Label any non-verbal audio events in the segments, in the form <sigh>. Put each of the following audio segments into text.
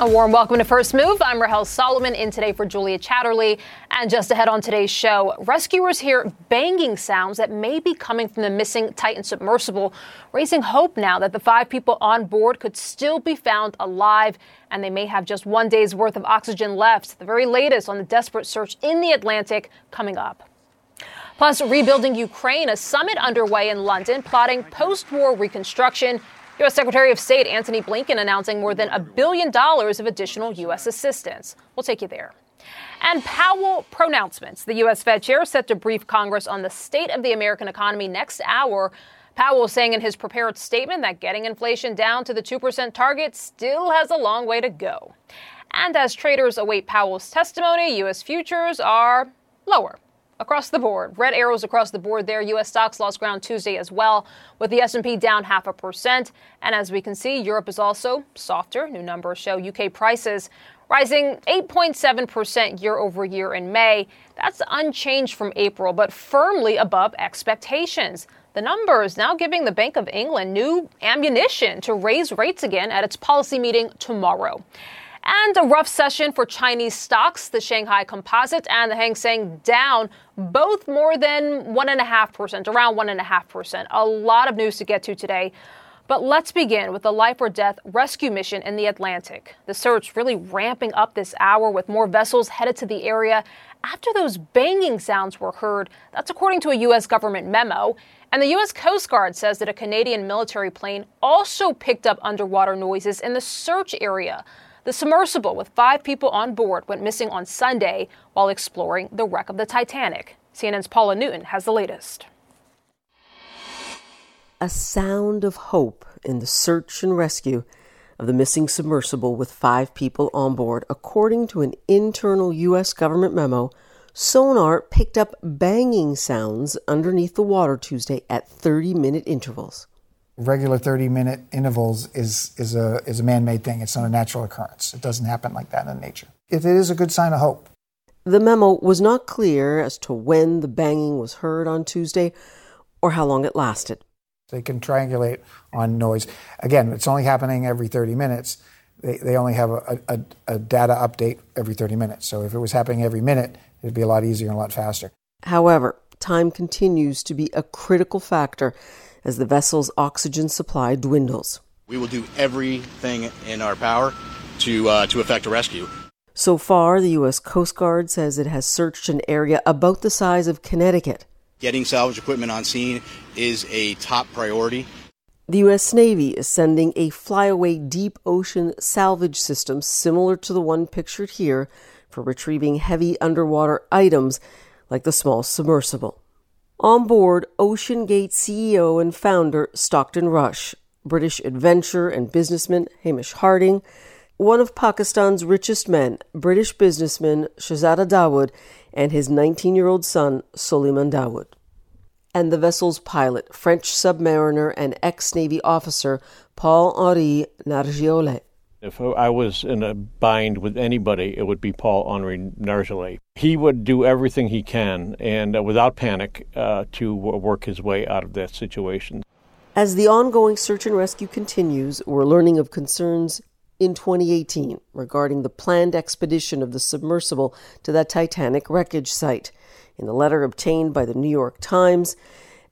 A warm welcome to First Move. I'm Rahel Solomon in today for Julia Chatterley. And just ahead on today's show, rescuers hear banging sounds that may be coming from the missing Titan submersible, raising hope now that the five people on board could still be found alive and they may have just one day's worth of oxygen left. The very latest on the desperate search in the Atlantic coming up. Plus, rebuilding Ukraine, a summit underway in London plotting post war reconstruction. U.S. Secretary of State Antony Blinken announcing more than a billion dollars of additional U.S. assistance. We'll take you there. And Powell pronouncements. The U.S. Fed chair set to brief Congress on the state of the American economy next hour. Powell saying in his prepared statement that getting inflation down to the 2% target still has a long way to go. And as traders await Powell's testimony, U.S. futures are lower across the board. Red arrows across the board there. U.S. stocks lost ground Tuesday as well, with the S&P down half a percent. And as we can see, Europe is also softer. New numbers show UK prices rising 8.7% year over year in May. That's unchanged from April, but firmly above expectations. The numbers now giving the Bank of England new ammunition to raise rates again at its policy meeting tomorrow. And a rough session for Chinese stocks. The Shanghai Composite and the Hang Seng down, both more than 1.5%, around 1.5%. A lot of news to get to today. But let's begin with the life or death rescue mission in the Atlantic. The search really ramping up this hour with more vessels headed to the area after those banging sounds were heard. That's according to a U.S. government memo. And the U.S. Coast Guard says that a Canadian military plane also picked up underwater noises in the search area. The submersible with five people on board went missing on Sunday while exploring the wreck of the Titanic. CNN's Paula Newton has the latest. A sound of hope in the search and rescue of the missing submersible with five people on board. According to an internal U.S. government memo, sonar picked up banging sounds underneath the water Tuesday at 30 minute intervals regular 30 minute intervals is, is a, is a man made thing. It's not a natural occurrence. It doesn't happen like that in nature. It, it is a good sign of hope. The memo was not clear as to when the banging was heard on Tuesday or how long it lasted. They can triangulate on noise. Again, it's only happening every 30 minutes. They, they only have a, a, a data update every 30 minutes. So if it was happening every minute, it'd be a lot easier and a lot faster. However, time continues to be a critical factor as the vessel's oxygen supply dwindles. We will do everything in our power to, uh, to effect a rescue. So far, the U.S. Coast Guard says it has searched an area about the size of Connecticut. Getting salvage equipment on scene is a top priority. The U.S. Navy is sending a flyaway deep ocean salvage system similar to the one pictured here for retrieving heavy underwater items like the small submersible. On board, OceanGate CEO and founder Stockton Rush, British adventurer and businessman Hamish Harding, one of Pakistan's richest men, British businessman Shahzada Dawood, and his 19 year old son, Suleiman Dawood. And the vessel's pilot, French submariner and ex Navy officer Paul Henri Nargeolet. If I was in a bind with anybody, it would be Paul Henri Nargeolet. He would do everything he can, and uh, without panic, uh, to work his way out of that situation. As the ongoing search and rescue continues, we're learning of concerns in 2018 regarding the planned expedition of the submersible to that Titanic wreckage site. In a letter obtained by the New York Times,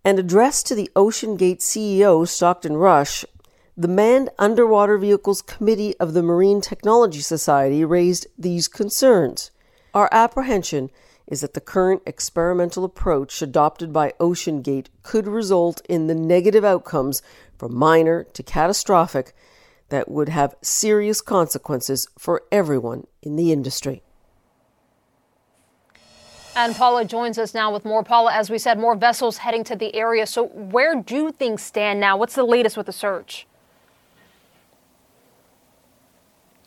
and addressed to the OceanGate CEO, Stockton Rush, the Manned Underwater Vehicles Committee of the Marine Technology Society raised these concerns. Our apprehension is that the current experimental approach adopted by OceanGate could result in the negative outcomes from minor to catastrophic that would have serious consequences for everyone in the industry. And Paula joins us now with more. Paula, as we said, more vessels heading to the area. So, where do things stand now? What's the latest with the search?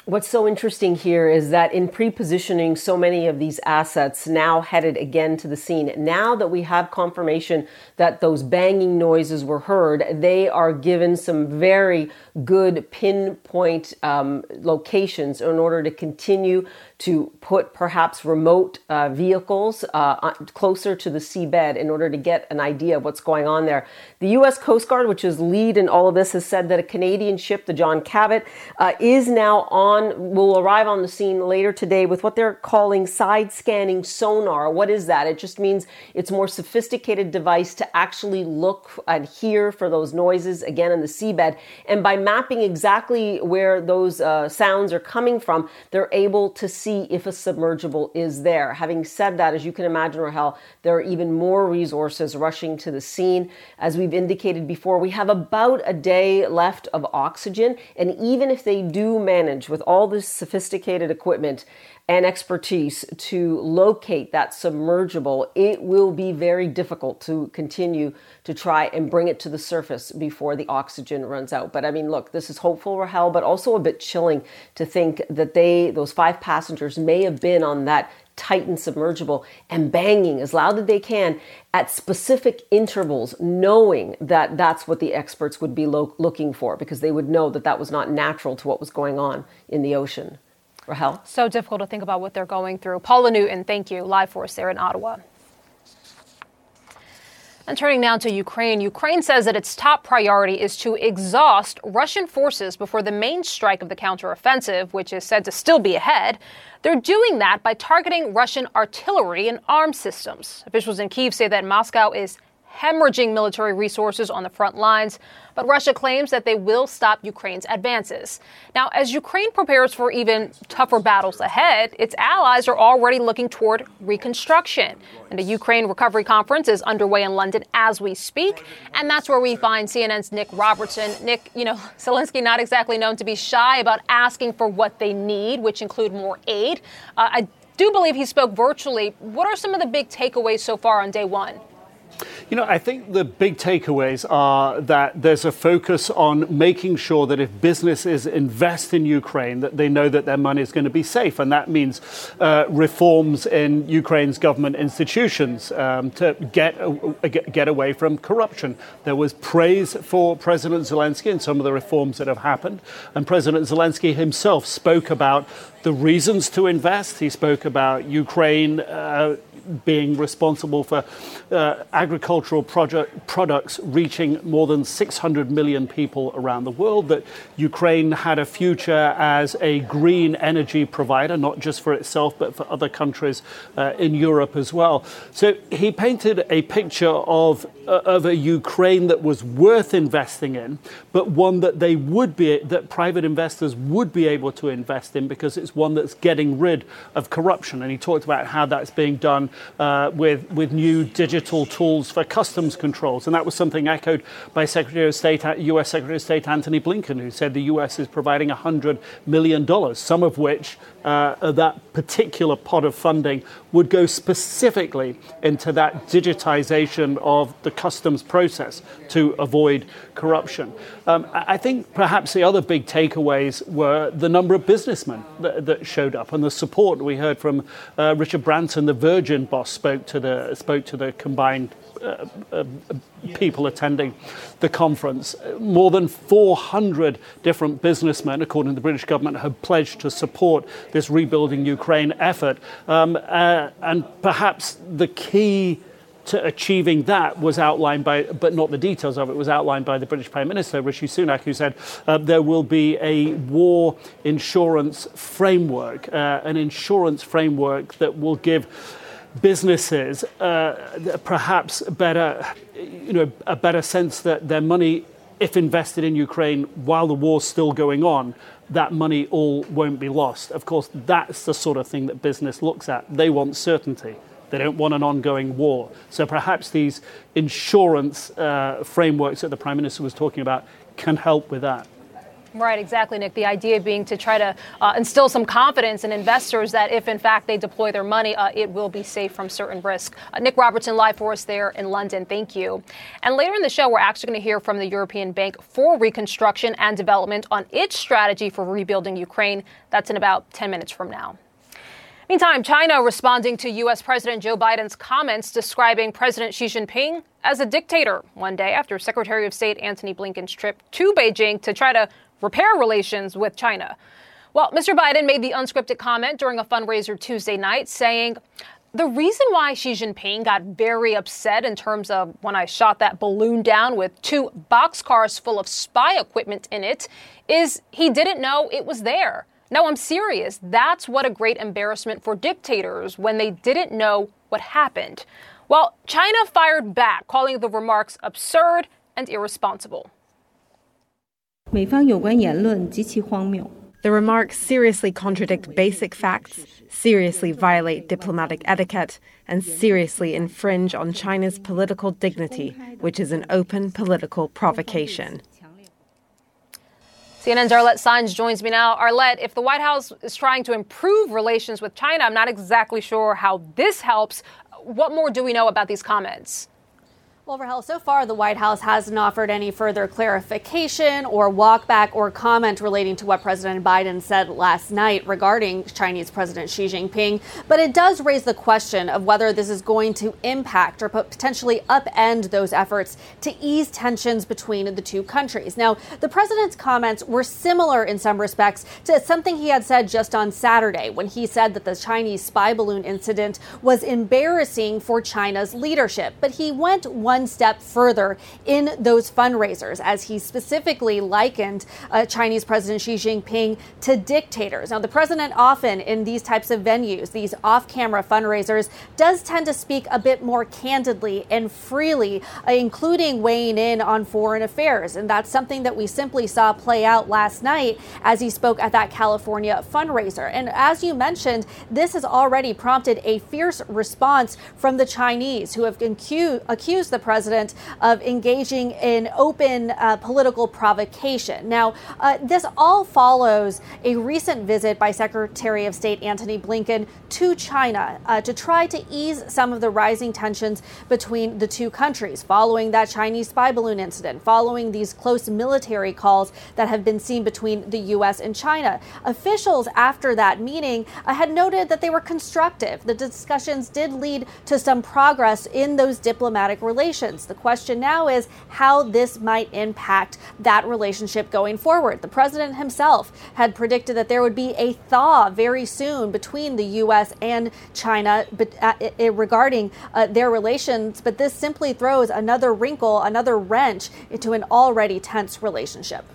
What's so interesting here is that in pre positioning so many of these assets now headed again to the scene, now that we have confirmation that those banging noises were heard, they are given some very good pinpoint um, locations in order to continue to put perhaps remote uh, vehicles uh, closer to the seabed in order to get an idea of what's going on there. The U.S. Coast Guard, which is lead in all of this, has said that a Canadian ship, the John Cabot, uh, is now on, will arrive on the scene later today with what they're calling side scanning sonar. What is that? It just means it's more sophisticated device to actually look and hear for those noises again in the seabed. And by mapping exactly where those uh, sounds are coming from, they're able to see if a submergible is there. Having said that, as you can imagine, Rahel, there are even more resources rushing to the scene. As we've indicated before, we have about a day left of oxygen. And even if they do manage with all this sophisticated equipment, and expertise to locate that submergible, it will be very difficult to continue to try and bring it to the surface before the oxygen runs out. But I mean, look, this is hopeful, Rahel, but also a bit chilling to think that they, those five passengers, may have been on that Titan submergible and banging as loud as they can at specific intervals, knowing that that's what the experts would be lo- looking for because they would know that that was not natural to what was going on in the ocean. Rahel? So difficult to think about what they're going through. Paula Newton, thank you, live for us there in Ottawa. And turning now to Ukraine, Ukraine says that its top priority is to exhaust Russian forces before the main strike of the counteroffensive, which is said to still be ahead. They're doing that by targeting Russian artillery and arms systems. Officials in Kiev say that Moscow is hemorrhaging military resources on the front lines, but Russia claims that they will stop Ukraine's advances. Now, as Ukraine prepares for even tougher battles ahead, its allies are already looking toward reconstruction. And a Ukraine recovery conference is underway in London as we speak, and that's where we find CNN's Nick Robertson. Nick, you know, <laughs> Zelensky not exactly known to be shy about asking for what they need, which include more aid. Uh, I do believe he spoke virtually. What are some of the big takeaways so far on day one? You know, I think the big takeaways are that there's a focus on making sure that if businesses invest in Ukraine, that they know that their money is going to be safe, and that means uh, reforms in Ukraine's government institutions um, to get uh, get away from corruption. There was praise for President Zelensky and some of the reforms that have happened, and President Zelensky himself spoke about the reasons to invest. He spoke about Ukraine. Uh, being responsible for uh, agricultural project, products reaching more than 600 million people around the world, that Ukraine had a future as a green energy provider, not just for itself, but for other countries uh, in Europe as well. So he painted a picture of, uh, of a Ukraine that was worth investing in, but one that they would be, that private investors would be able to invest in because it's one that's getting rid of corruption. And he talked about how that's being done uh, with, with new digital tools for customs controls. And that was something echoed by Secretary of State, U.S. Secretary of State Antony Blinken, who said the U.S. is providing $100 million, some of which uh, that particular pot of funding would go specifically into that digitization of the customs process to avoid corruption. Um, I think perhaps the other big takeaways were the number of businessmen that, that showed up and the support we heard from uh, Richard Branson, the Virgin boss, spoke to the spoke to the combined uh, uh, people attending the conference. More than 400 different businessmen, according to the British government, have pledged to support this rebuilding Ukraine effort. Um, uh, and perhaps the key to achieving that was outlined by, but not the details of it, was outlined by the British Prime Minister, Rishi Sunak, who said uh, there will be a war insurance framework, uh, an insurance framework that will give businesses uh, perhaps better you know, a better sense that their money, if invested in Ukraine while the war's still going on, that money all won't be lost. Of course, that's the sort of thing that business looks at. They want certainty. They don't want an ongoing war. So perhaps these insurance uh, frameworks that the Prime Minister was talking about can help with that. Right, exactly, Nick. The idea being to try to uh, instill some confidence in investors that if, in fact, they deploy their money, uh, it will be safe from certain risk. Uh, Nick Robertson, live for us there in London. Thank you. And later in the show, we're actually going to hear from the European Bank for Reconstruction and Development on its strategy for rebuilding Ukraine. That's in about 10 minutes from now. Meantime, China responding to U.S. President Joe Biden's comments describing President Xi Jinping as a dictator one day after Secretary of State Antony Blinken's trip to Beijing to try to repair relations with China. Well, Mr. Biden made the unscripted comment during a fundraiser Tuesday night saying, the reason why Xi Jinping got very upset in terms of when I shot that balloon down with two boxcars full of spy equipment in it is he didn't know it was there. No, I'm serious. That's what a great embarrassment for dictators when they didn't know what happened. Well, China fired back, calling the remarks absurd and irresponsible. The remarks seriously contradict basic facts, seriously violate diplomatic etiquette, and seriously infringe on China's political dignity, which is an open political provocation. CNN's Arlette Saenz joins me now. Arlette, if the White House is trying to improve relations with China, I'm not exactly sure how this helps. What more do we know about these comments? Well, Rahel, so far the White House hasn't offered any further clarification or walkback or comment relating to what President Biden said last night regarding Chinese President Xi Jinping. But it does raise the question of whether this is going to impact or potentially upend those efforts to ease tensions between the two countries. Now, the president's comments were similar in some respects to something he had said just on Saturday when he said that the Chinese spy balloon incident was embarrassing for China's leadership. But he went one one step further in those fundraisers, as he specifically likened uh, Chinese President Xi Jinping to dictators. Now, the president often in these types of venues, these off camera fundraisers, does tend to speak a bit more candidly and freely, uh, including weighing in on foreign affairs. And that's something that we simply saw play out last night as he spoke at that California fundraiser. And as you mentioned, this has already prompted a fierce response from the Chinese who have accused the president of engaging in open uh, political provocation. Now, uh, this all follows a recent visit by Secretary of State Antony Blinken to China uh, to try to ease some of the rising tensions between the two countries following that Chinese spy balloon incident, following these close military calls that have been seen between the U.S. and China. Officials after that meeting uh, had noted that they were constructive. The discussions did lead to some progress in those diplomatic relations relations. The question now is how this might impact that relationship going forward. The president himself had predicted that there would be a thaw very soon between the U.S. and China uh, regarding uh, their relations, but this simply throws another wrinkle, another wrench into an already tense relationship.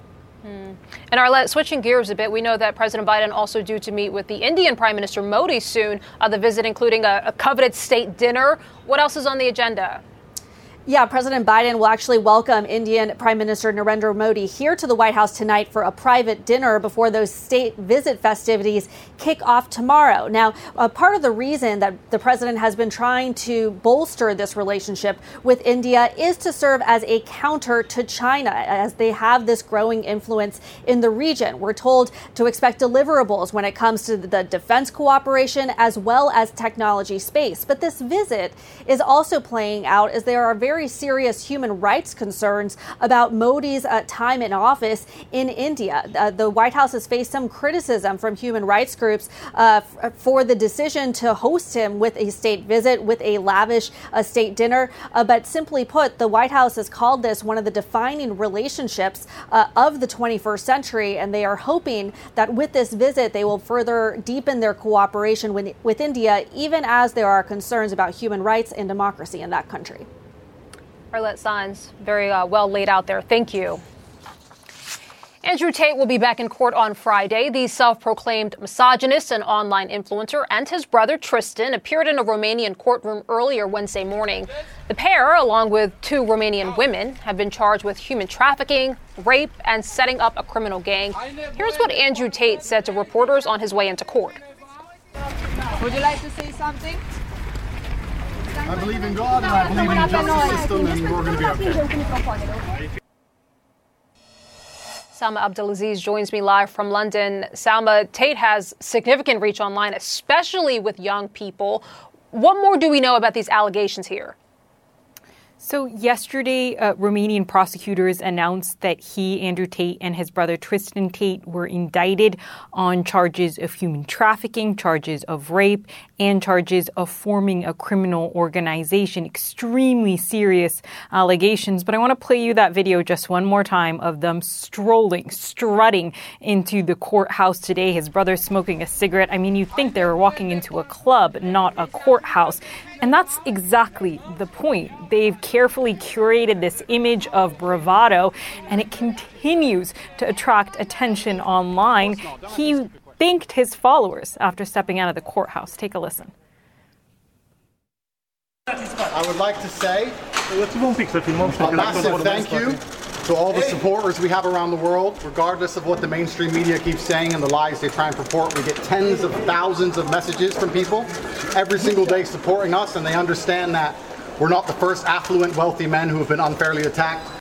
Hmm. And Arlette, switching gears a bit, we know that President Biden also due to meet with the Indian Prime Minister Modi soon. Uh, the visit including a, a coveted state dinner. What else is on the agenda? Yeah, President Biden will actually welcome Indian Prime Minister Narendra Modi here to the White House tonight for a private dinner before those state visit festivities kick off tomorrow. Now, part of the reason that the president has been trying to bolster this relationship with India is to serve as a counter to China as they have this growing influence in the region. We're told to expect deliverables when it comes to the defense cooperation as well as technology space. But this visit is also playing out as there are very very serious human rights concerns about Modi's uh, time in office in India. Uh, the White House has faced some criticism from human rights groups uh, f- for the decision to host him with a state visit, with a lavish uh, state dinner. Uh, but simply put, the White House has called this one of the defining relationships uh, of the 21st century, and they are hoping that with this visit, they will further deepen their cooperation with, with India, even as there are concerns about human rights and democracy in that country. Arlette Saenz, very uh, well laid out there. Thank you. Andrew Tate will be back in court on Friday. The self proclaimed misogynist and online influencer and his brother Tristan appeared in a Romanian courtroom earlier Wednesday morning. The pair, along with two Romanian women, have been charged with human trafficking, rape, and setting up a criminal gang. Here's what Andrew Tate said to reporters on his way into court. Would you like to say something? I believe in God and I believe in the justice system, and we're going to be okay. Salma Abdelaziz joins me live from London. Salma, Tate has significant reach online, especially with young people. What more do we know about these allegations here? So, yesterday, uh, Romanian prosecutors announced that he, Andrew Tate, and his brother Tristan Tate were indicted on charges of human trafficking, charges of rape, and charges of forming a criminal organization. Extremely serious allegations. But I want to play you that video just one more time of them strolling, strutting into the courthouse today. His brother smoking a cigarette. I mean, you think they were walking into a club, not a courthouse. And that's exactly the point. They've carefully curated this image of bravado, and it continues to attract attention online. He thanked his followers after stepping out of the courthouse. Take a listen. I would like to say a massive thank you to all the supporters we have around the world, regardless of what the mainstream media keeps saying and the lies they try and purport. We get tens of thousands of messages from people every single day supporting us, and they understand that we're not the first affluent, wealthy men who have been unfairly attacked.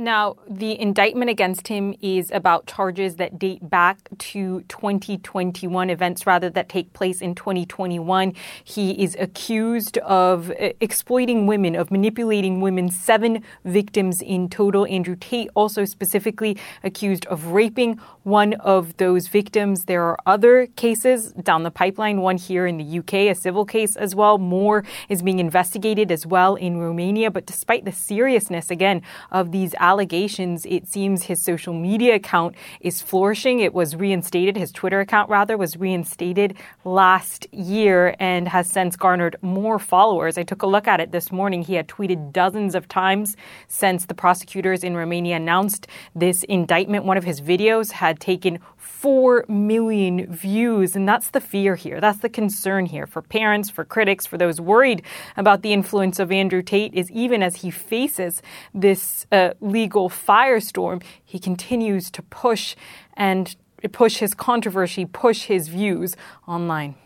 Now, the indictment against him is about charges that date back to 2021 events, rather that take place in 2021. He is accused of uh, exploiting women, of manipulating women, seven victims in total. Andrew Tate also specifically accused of raping one of those victims. There are other cases down the pipeline, one here in the UK, a civil case as well. More is being investigated as well in Romania. But despite the seriousness, again, of these allegations, it seems his social media account is flourishing. It was reinstated, his Twitter account rather, was reinstated last year and has since garnered more followers. I took a look at it this morning. He had tweeted dozens of times since the prosecutors in Romania announced this indictment. One of his videos had taken 4 million views. And that's the fear here. That's the concern here for parents, for critics, for those worried about the influence of Andrew Tate, is even as he faces this uh, legal firestorm, he continues to push and push his controversy, push his views online.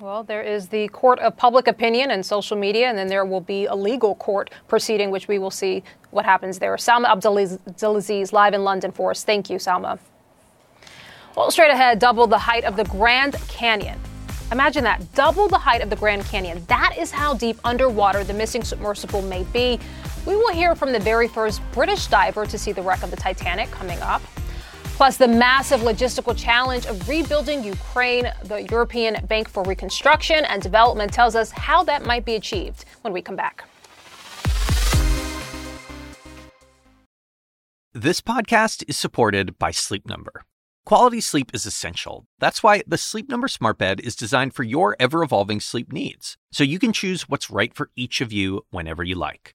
Well, there is the court of public opinion and social media, and then there will be a legal court proceeding, which we will see what happens there. Salma Abdelaziz live in London for us. Thank you, Salma. Well, straight ahead, double the height of the Grand Canyon. Imagine that, double the height of the Grand Canyon. That is how deep underwater the missing submersible may be. We will hear from the very first British diver to see the wreck of the Titanic coming up. Plus, the massive logistical challenge of rebuilding Ukraine. The European Bank for Reconstruction and Development tells us how that might be achieved when we come back. This podcast is supported by Sleep Number. Quality sleep is essential. That's why the Sleep Number Smart Bed is designed for your ever evolving sleep needs, so you can choose what's right for each of you whenever you like.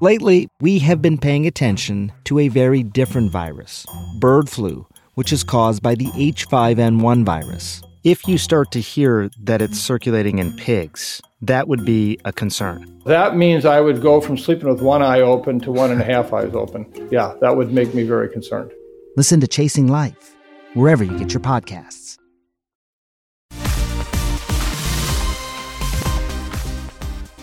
lately we have been paying attention to a very different virus, bird flu, which is caused by the H5N1 virus. If you start to hear that it's circulating in pigs, that would be a concern. That means I would go from sleeping with one eye open to one and a <laughs> half eyes open. Yeah, that would make me very concerned. Listen to Chasing Life wherever you get your podcasts.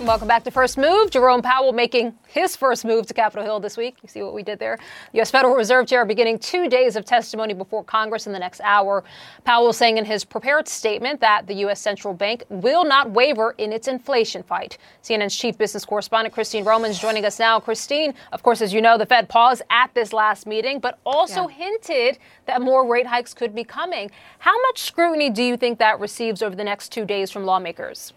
Welcome back to First Move. Jerome Powell making his first move to Capitol Hill this week. You see what we did there? U.S. Federal Reserve Chair beginning two days of testimony before Congress in the next hour. Powell saying in his prepared statement that the U.S. Central Bank will not waver in its inflation fight. CNN's chief business correspondent Christine Romans joining us now. Christine, of course, as you know, the Fed paused at this last meeting, but also yeah. hinted that more rate hikes could be coming. How much scrutiny do you think that receives over the next two days from lawmakers?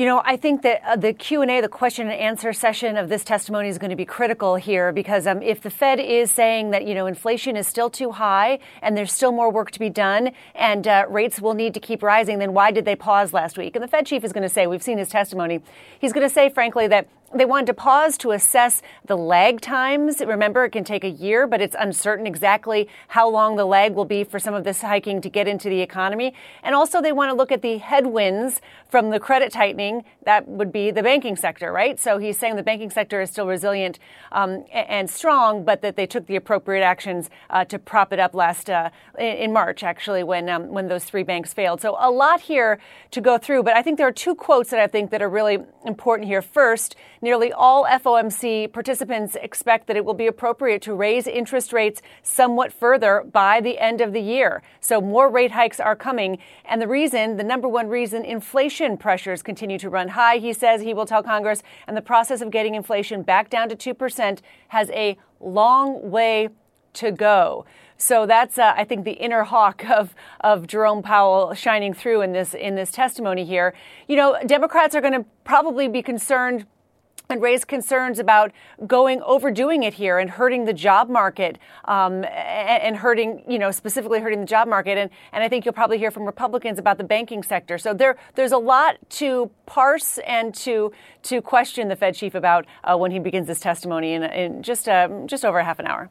You know, I think that uh, the Q and A, the question and answer session of this testimony is going to be critical here because um, if the Fed is saying that you know inflation is still too high and there's still more work to be done and uh, rates will need to keep rising, then why did they pause last week? And the Fed chief is going to say, we've seen his testimony. He's going to say, frankly, that they wanted to pause to assess the lag times. Remember, it can take a year, but it's uncertain exactly how long the lag will be for some of this hiking to get into the economy. And also, they want to look at the headwinds from the credit tightening. That would be the banking sector, right? So he's saying the banking sector is still resilient um, and strong, but that they took the appropriate actions uh, to prop it up last uh, in March, actually, when um, when those three banks failed. So a lot here to go through, but I think there are two quotes that I think that are really important here. First. Nearly all FOMC participants expect that it will be appropriate to raise interest rates somewhat further by the end of the year. So more rate hikes are coming. And the reason, the number one reason, inflation pressures continue to run high, he says he will tell Congress, and the process of getting inflation back down to 2% has a long way to go. So that's, uh, I think, the inner hawk of of Jerome Powell shining through in this in this testimony here. You know, Democrats are going to probably be concerned and raised concerns about going overdoing it here and hurting the job market um, and hurting, you know, specifically hurting the job market. And, and I think you'll probably hear from Republicans about the banking sector. So there, there's a lot to parse and to to question the Fed chief about uh, when he begins his testimony in, in just uh, just over a half an hour.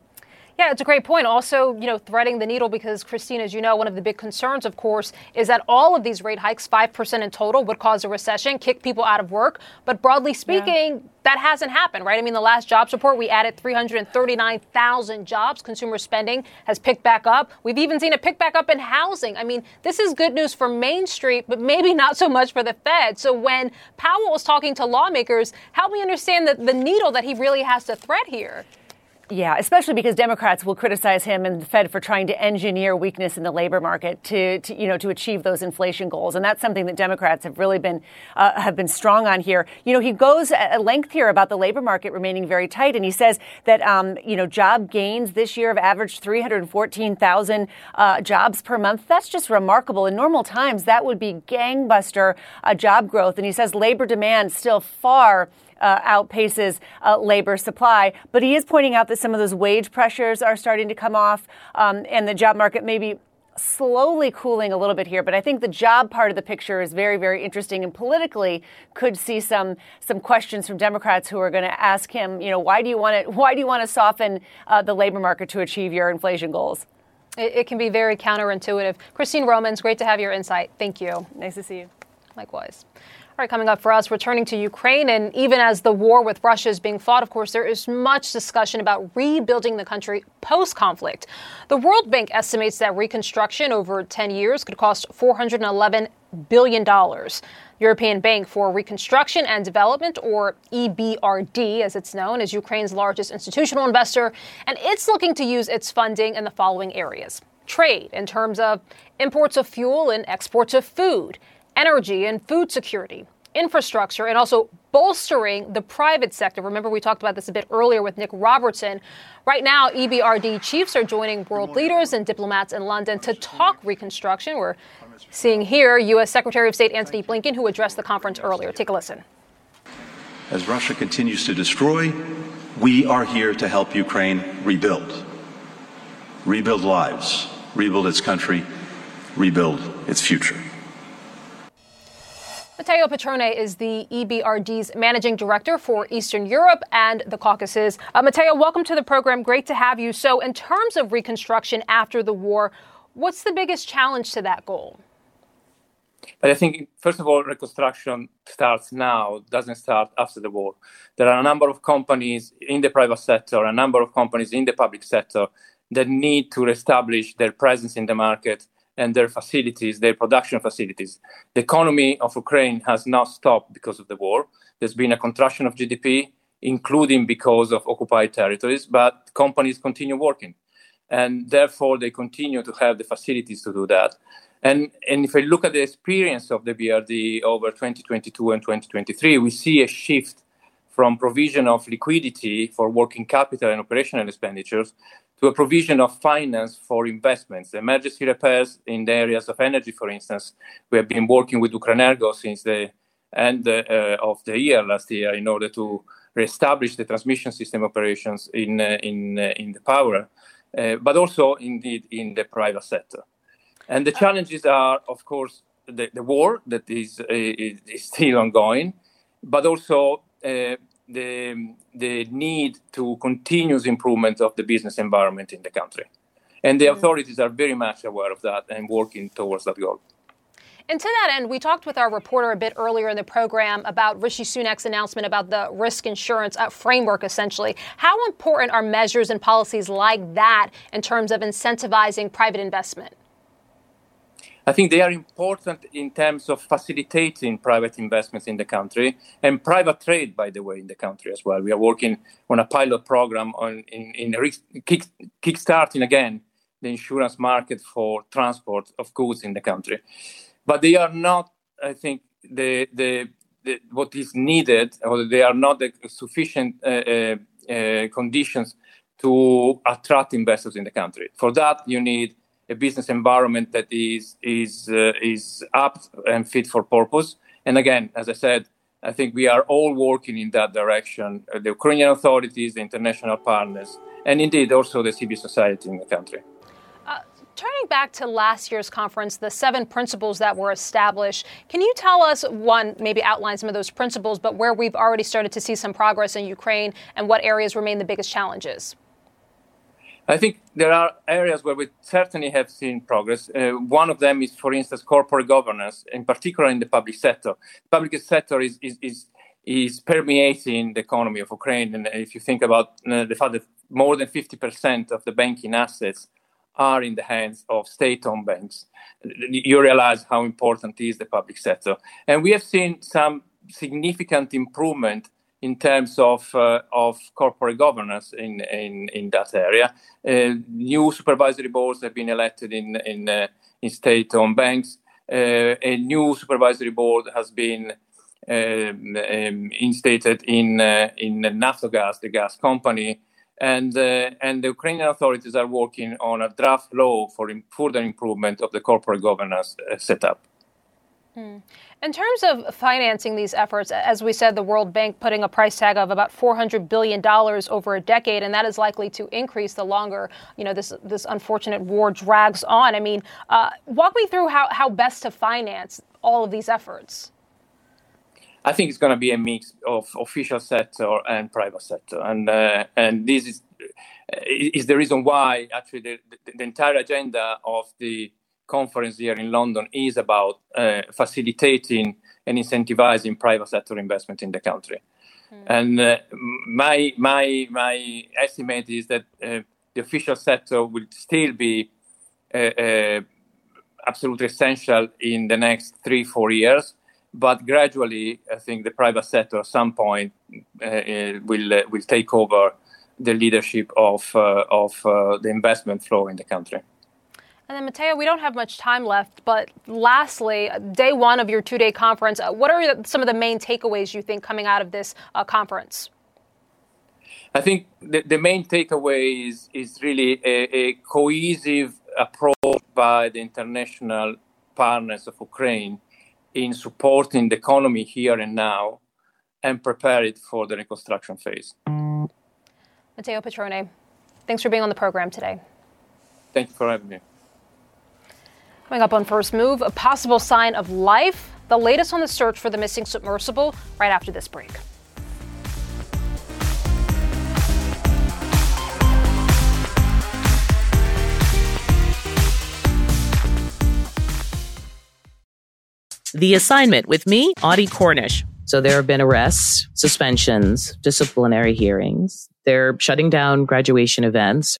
Yeah, it's a great point. Also, you know, threading the needle because, Christine, as you know, one of the big concerns, of course, is that all of these rate hikes, 5% in total, would cause a recession, kick people out of work. But broadly speaking, yeah. that hasn't happened, right? I mean, the last jobs report, we added 339,000 jobs. Consumer spending has picked back up. We've even seen it pick back up in housing. I mean, this is good news for Main Street, but maybe not so much for the Fed. So when Powell was talking to lawmakers, help me understand the, the needle that he really has to thread here. Yeah, especially because Democrats will criticize him and the Fed for trying to engineer weakness in the labor market to, to you know, to achieve those inflation goals, and that's something that Democrats have really been uh, have been strong on here. You know, he goes at length here about the labor market remaining very tight, and he says that um, you know job gains this year have averaged 314,000 uh, jobs per month. That's just remarkable. In normal times, that would be gangbuster uh, job growth, and he says labor demand still far uh, outpaces uh, labor supply. But he is pointing out that some of those wage pressures are starting to come off, um, and the job market maybe slowly cooling a little bit here, but I think the job part of the picture is very, very interesting and politically could see some some questions from Democrats who are going to ask him, you know, why do you want to why do you want to soften uh, the labor market to achieve your inflation goals? It, it, can be very counterintuitive. Christine Romans, great to have your insight. Thank you. Nice to see you. Likewise. All right, coming up for us, returning to Ukraine, and even as the war with Russia is being fought, of course, there is much discussion about rebuilding the country post conflict. The World Bank estimates that reconstruction over 10 years could cost $411 billion. European Bank for Reconstruction and Development, or EBRD as it's known, is Ukraine's largest institutional investor, and it's looking to use its funding in the following areas trade, in terms of imports of fuel and exports of food energy and food security, infrastructure, and also bolstering the private sector. Remember, we talked about this a bit earlier with Nick Robertson. Right now, EBRD chiefs are joining world leaders and diplomats in London to talk reconstruction. We're seeing here U.S. Secretary of State Antony Blinken, who addressed the conference earlier. Take a listen. As Russia continues to destroy, we are here to help Ukraine rebuild. Rebuild lives, rebuild its country, rebuild its future. Matteo Patrone is the EBRD's managing director for Eastern Europe and the Caucasus. Uh, Matteo, welcome to the program. Great to have you. So, in terms of reconstruction after the war, what's the biggest challenge to that goal? But I think, first of all, reconstruction starts now, doesn't start after the war. There are a number of companies in the private sector, a number of companies in the public sector that need to reestablish their presence in the market and their facilities, their production facilities. The economy of Ukraine has not stopped because of the war. There's been a contraction of GDP, including because of occupied territories, but companies continue working. And therefore, they continue to have the facilities to do that. And, and if I look at the experience of the BRD over 2022 and 2023, we see a shift from provision of liquidity for working capital and operational expenditures to a provision of finance for investments, emergency repairs in the areas of energy, for instance. We have been working with Ukrenergo since the end uh, of the year last year in order to reestablish the transmission system operations in, uh, in, uh, in the power, uh, but also indeed in the private sector. And the challenges are, of course, the, the war that is, uh, is, still ongoing, but also uh, the, the need to continuous improvement of the business environment in the country. And the mm. authorities are very much aware of that and working towards that goal. And to that end, we talked with our reporter a bit earlier in the program about Rishi Sunak's announcement about the risk insurance uh, framework, essentially. How important are measures and policies like that in terms of incentivizing private investment? I think they are important in terms of facilitating private investments in the country and private trade, by the way, in the country as well. We are working on a pilot program on in, in kick, kickstarting again the insurance market for transport of goods in the country. But they are not, I think, the the, the what is needed, or they are not the sufficient uh, uh, uh, conditions to attract investors in the country. For that, you need a business environment that is is uh, is apt and fit for purpose. And again, as I said, I think we are all working in that direction. Uh, the Ukrainian authorities, the international partners, and indeed also the civil society in the country. Uh, turning back to last year's conference, the seven principles that were established, can you tell us, one, maybe outline some of those principles, but where we've already started to see some progress in Ukraine and what areas remain the biggest challenges? I think there are areas where we certainly have seen progress. Uh, one of them is, for instance, corporate governance, in particular in the public sector. The public sector is, is, is, is permeating the economy of Ukraine. And if you think about uh, the fact that more than 50% of the banking assets are in the hands of state owned banks, you realize how important is the public sector. And we have seen some significant improvement in terms of uh, of corporate governance in in, in that area. Uh, new supervisory boards have been elected in in uh, in state-owned banks. Uh, a new supervisory board has been um, um, instated in uh, in Naftogaz, the gas company. And, uh, and the Ukrainian authorities are working on a draft law for further improvement of the corporate governance setup. Hmm. In terms of financing these efforts, as we said, the World Bank putting a price tag of about $400 billion over a decade, and that is likely to increase the longer, you know, this, this unfortunate war drags on. I mean, uh, walk me through how, how best to finance all of these efforts. I think it's going to be a mix of official sector and private sector, and uh, and this is is the reason why actually the, the, the entire agenda of the conference here in London is about uh, facilitating and incentivizing private sector investment in the country. Mm. And uh, my my my estimate is that uh, the official sector will still be uh, uh, absolutely essential in the next three four years, but gradually, I think the private sector at some point uh, will will take over the leadership of of the investment flow in the country. And then, Matteo, we don't have much time left, but lastly, day one of your two day conference, uh, what are some of the main takeaways you think coming out of this uh, conference? I think the, the main takeaway is, is really a, a cohesive approach by the international partners of Ukraine in supporting the economy here and now and prepare it for the reconstruction phase. Matteo Patrone, thanks for being on the program today. Thank you for having me. Coming up on First Move, a possible sign of life. The latest on the search for the missing submersible right after this break. The assignment with me, Audie Cornish. So there have been arrests, suspensions, disciplinary hearings. They're shutting down graduation events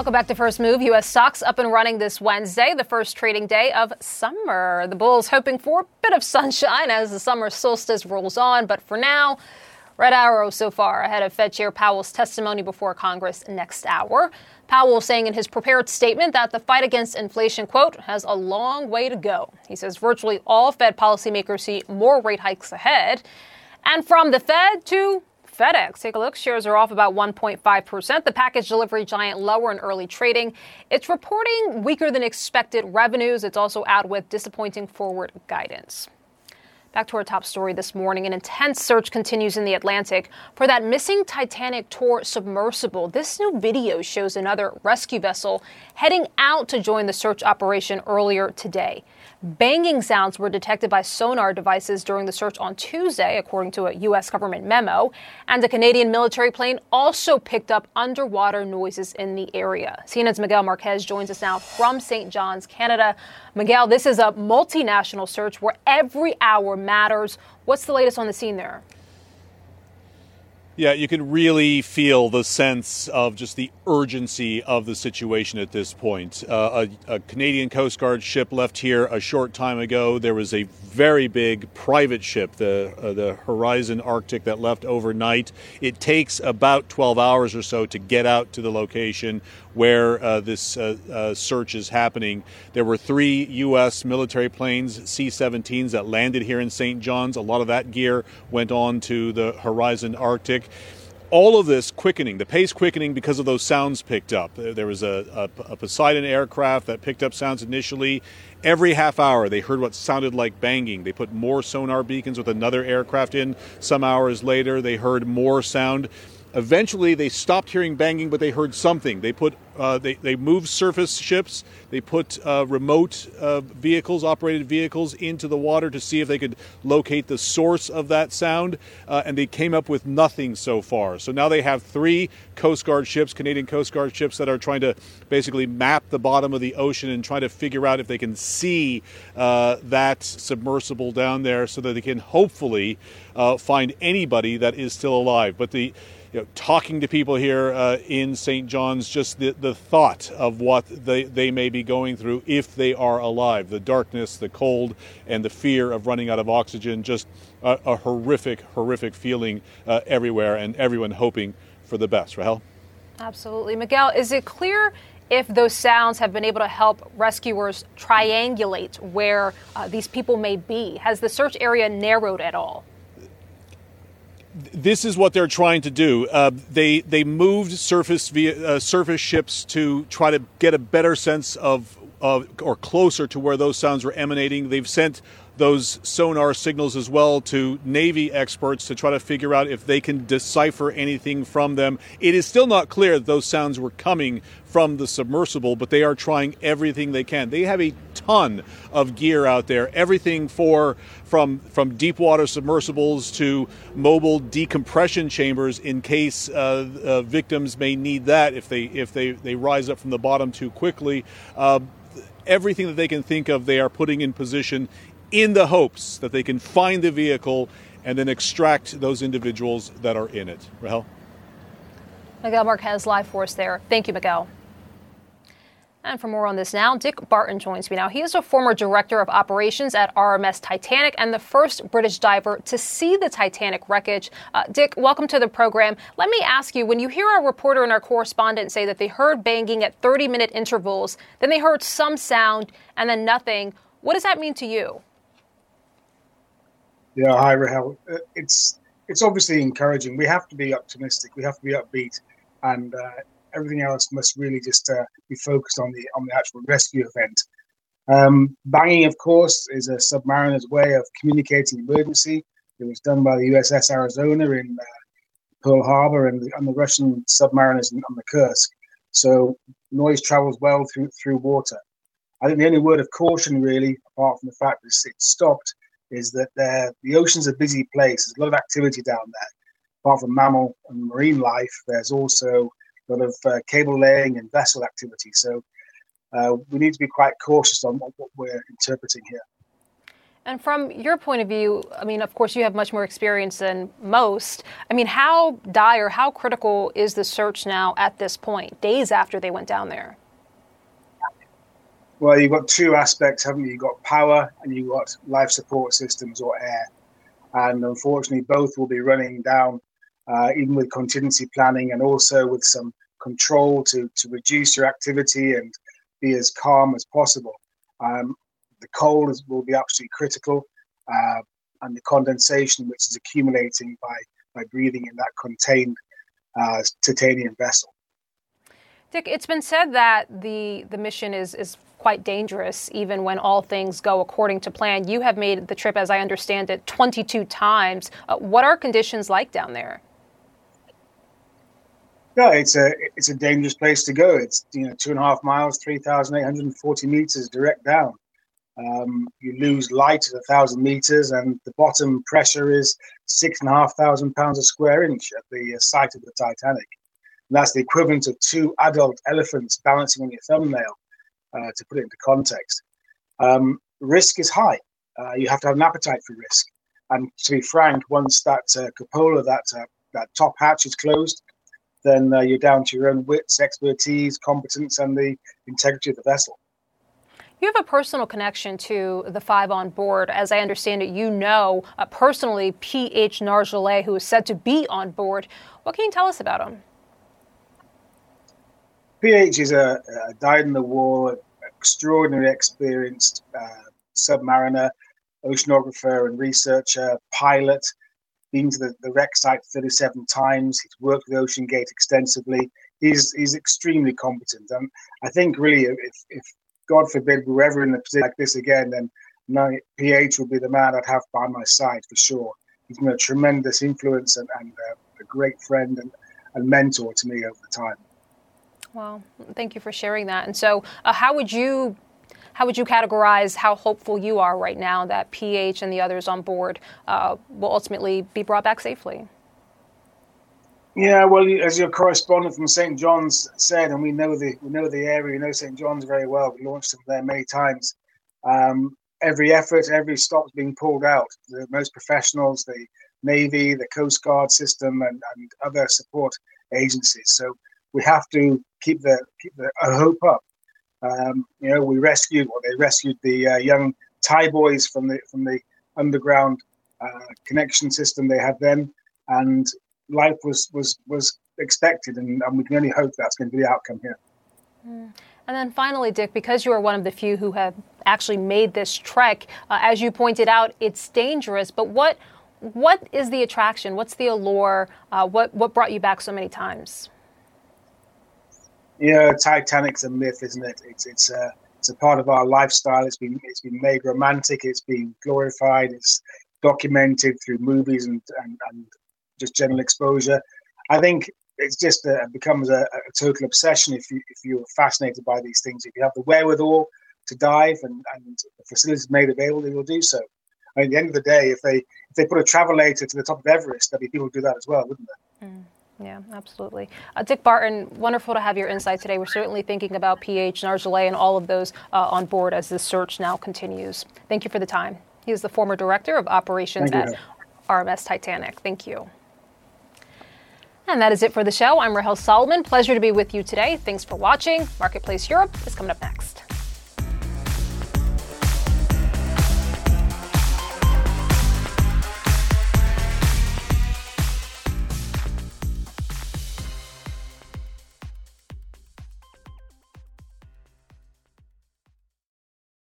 Welcome back to First Move. U.S. stocks up and running this Wednesday, the first trading day of summer. The Bulls hoping for a bit of sunshine as the summer solstice rolls on, but for now, red arrow so far ahead of Fed Chair Powell's testimony before Congress next hour. Powell saying in his prepared statement that the fight against inflation, quote, has a long way to go. He says virtually all Fed policymakers see more rate hikes ahead. And from the Fed to FedEx. Take a look. Shares are off about 1.5%. The package delivery giant lower in early trading. It's reporting weaker than expected revenues. It's also out with disappointing forward guidance. Back to our top story this morning. An intense search continues in the Atlantic for that missing Titanic tour submersible. This new video shows another rescue vessel heading out to join the search operation earlier today. Banging sounds were detected by sonar devices during the search on Tuesday, according to a U.S. government memo. And a Canadian military plane also picked up underwater noises in the area. CNN's Miguel Marquez joins us now from St. John's, Canada. Miguel, this is a multinational search where every hour matters. What's the latest on the scene there? Yeah, you can really feel the sense of just the urgency of the situation at this point. Uh, a, a, Canadian Coast Guard ship left here a short time ago. There was a very big private ship, the uh, the Horizon Arctic, that left overnight. It takes about 12 hours or so to get out to the location where uh, this uh, uh, search is happening. There were three U.S. military planes, C 17s, that landed here in St. John's. A lot of that gear went on to the Horizon Arctic all of this quickening, the pace quickening because of those sounds picked up. There was a, a, a, Poseidon aircraft that picked up sounds initially. Every half hour, they heard what sounded like banging. They put more sonar beacons with another aircraft in. Some hours later, they heard more sound. Eventually, they stopped hearing banging, but they heard something. They put uh, they they moved surface ships. They put uh, remote uh, vehicles, operated vehicles, into the water to see if they could locate the source of that sound, uh, and they came up with nothing so far. So now they have three Coast Guard ships, Canadian Coast Guard ships, that are trying to basically map the bottom of the ocean and try to figure out if they can see uh, that submersible down there, so that they can hopefully uh, find anybody that is still alive. But the you know, talking to people here uh, in St. John's, just the, the thought of what they, they may be going through if they are alive. The darkness, the cold, and the fear of running out of oxygen, just a, a horrific, horrific feeling uh, everywhere, and everyone hoping for the best. Rahel? Absolutely. Miguel, is it clear if those sounds have been able to help rescuers triangulate where uh, these people may be? Has the search area narrowed at all? This is what they're trying to do. Uh, they they moved surface via uh, surface ships to try to get a better sense of of or closer to where those sounds were emanating. They've sent those sonar signals as well to Navy experts to try to figure out if they can decipher anything from them. It is still not clear that those sounds were coming from the submersible, but they are trying everything they can. They have a ton of gear out there, everything for from from deep water submersibles to mobile decompression chambers in case uh, uh, victims may need that if they if they they rise up from the bottom too quickly. Uh, everything that they can think of, they are putting in position in the hopes that they can find the vehicle and then extract those individuals that are in it. Rahel? Miguel Marquez, live for us there. Thank you, Miguel. And for more on this now, Dik Barton joins me now. He is a former director of operations at RMS Titanic and the first British diver to see the Titanic wreckage. Uh, Dik, welcome to the program. Let me ask you when you hear our reporter and our correspondent say that they heard banging at 30 minute intervals, then they heard some sound and then nothing, what does that mean to you? Yeah, hi Rahel. Uh, it's it's obviously encouraging. We have to be optimistic. We have to be upbeat, and uh, everything else must really just uh, be focused on the on the actual rescue event. Um, banging, of course, is a submariner's way of communicating emergency. It was done by the USS Arizona in uh, Pearl Harbor and the, and the Russian submariners on the Kursk. So noise travels well through through water. I think the only word of caution, really, apart from the fact that it's stopped, is that the ocean's a busy place. There's a lot of activity down there. Apart from mammal and marine life, there's also lot of uh, cable laying and vessel activity. So uh, we need to be quite cautious on what, what we're interpreting here. And from your point of view, I mean, of course, you have much more experience than most. I mean, how dire, how critical is the search now at this point, days after they went down there? Well, you've got two aspects, haven't you? You've got power and you've got life support systems or air. And unfortunately, both will be running down, uh, even with contingency planning and also with some control to, to reduce your activity and be as calm as possible. Um, the coal is, will be absolutely critical, uh, and the condensation which is accumulating by, by breathing in that contained uh, titanium vessel. Dik, it's been said that the, the mission is, is quite dangerous, even when all things go according to plan. You have made the trip, as I understand it, 22 times. Uh, what are conditions like down there? Yeah, it's a it's a dangerous place to go. It's you know two and a half miles, three thousand eight hundred and forty meters direct down. Um, you lose light at a thousand meters, and the bottom pressure is six and a half thousand pounds a square inch at the uh, site of the Titanic. And that's the equivalent of two adult elephants balancing on your thumbnail, uh, to put it into context. Um, risk is high. Uh, you have to have an appetite for risk. And to be frank, once that uh, cupola, that uh, that top hatch is closed, then uh, you're down to your own wits, expertise, competence, and the integrity of the vessel. You have a personal connection to the five on board. As I understand it, you know uh, personally P.H. Nargeolet, who is said to be on board. What can you tell us about him? PH is a, a dyed in the war, extraordinary experienced uh, submariner, oceanographer, and researcher, pilot. Been to the, the wreck site 37 times. He's worked with OceanGate extensively. He's he's extremely competent, and I think really, if if God forbid we were ever in a position like this again, then no, PH would be the man I'd have by my side for sure. He's been a tremendous influence and, and uh, a great friend and, and mentor to me over the time. Well, thank you for sharing that. And so, uh, how would you how would you categorize how hopeful you are right now that PH and the others on board uh, will ultimately be brought back safely? Yeah, well, as your correspondent from St. John's said, and we know the we know the area, we know St. John's very well. We launched them there many times. Um, every effort, every stop's being pulled out. The most professionals, the Navy, the Coast Guard system, and, and other support agencies. So we have to keep the keep the hope up. Um, you know, we rescued, or they rescued the uh, young Thai boys from the from the underground uh, connection system they had then, and life was was was expected, and, and we can only hope that's going to be the outcome here. Mm. And then finally, Dik, because you are one of the few who have actually made this trek, uh, as you pointed out, it's dangerous. But what what is the attraction? What's the allure? Uh, what what brought you back so many times? Yeah, Titanic's a myth, isn't it? It's it's a it's a part of our lifestyle. It's been it's been made romantic. It's been glorified. It's documented through movies and and, and just general exposure. I think it's just a, becomes a, a, total obsession if you if you're fascinated by these things. If you have the wherewithal to dive and, and the facilities made available, you will do so. I mean, at the end of the day, if they if they put a travelator to the top of Everest, there'd be people who do that as well, wouldn't there? Mm. Yeah, absolutely. Uh, Dik Barton, wonderful to have your insight today. We're certainly thinking about PH, Nargeolet, and all of those uh, on board as this search now continues. Thank you for the time. He is the former director of operations at RMS Titanic. Thank you. And that is it for the show. I'm Rahel Solomon. Pleasure to be with you today. Thanks for watching. Marketplace Europe is coming up next.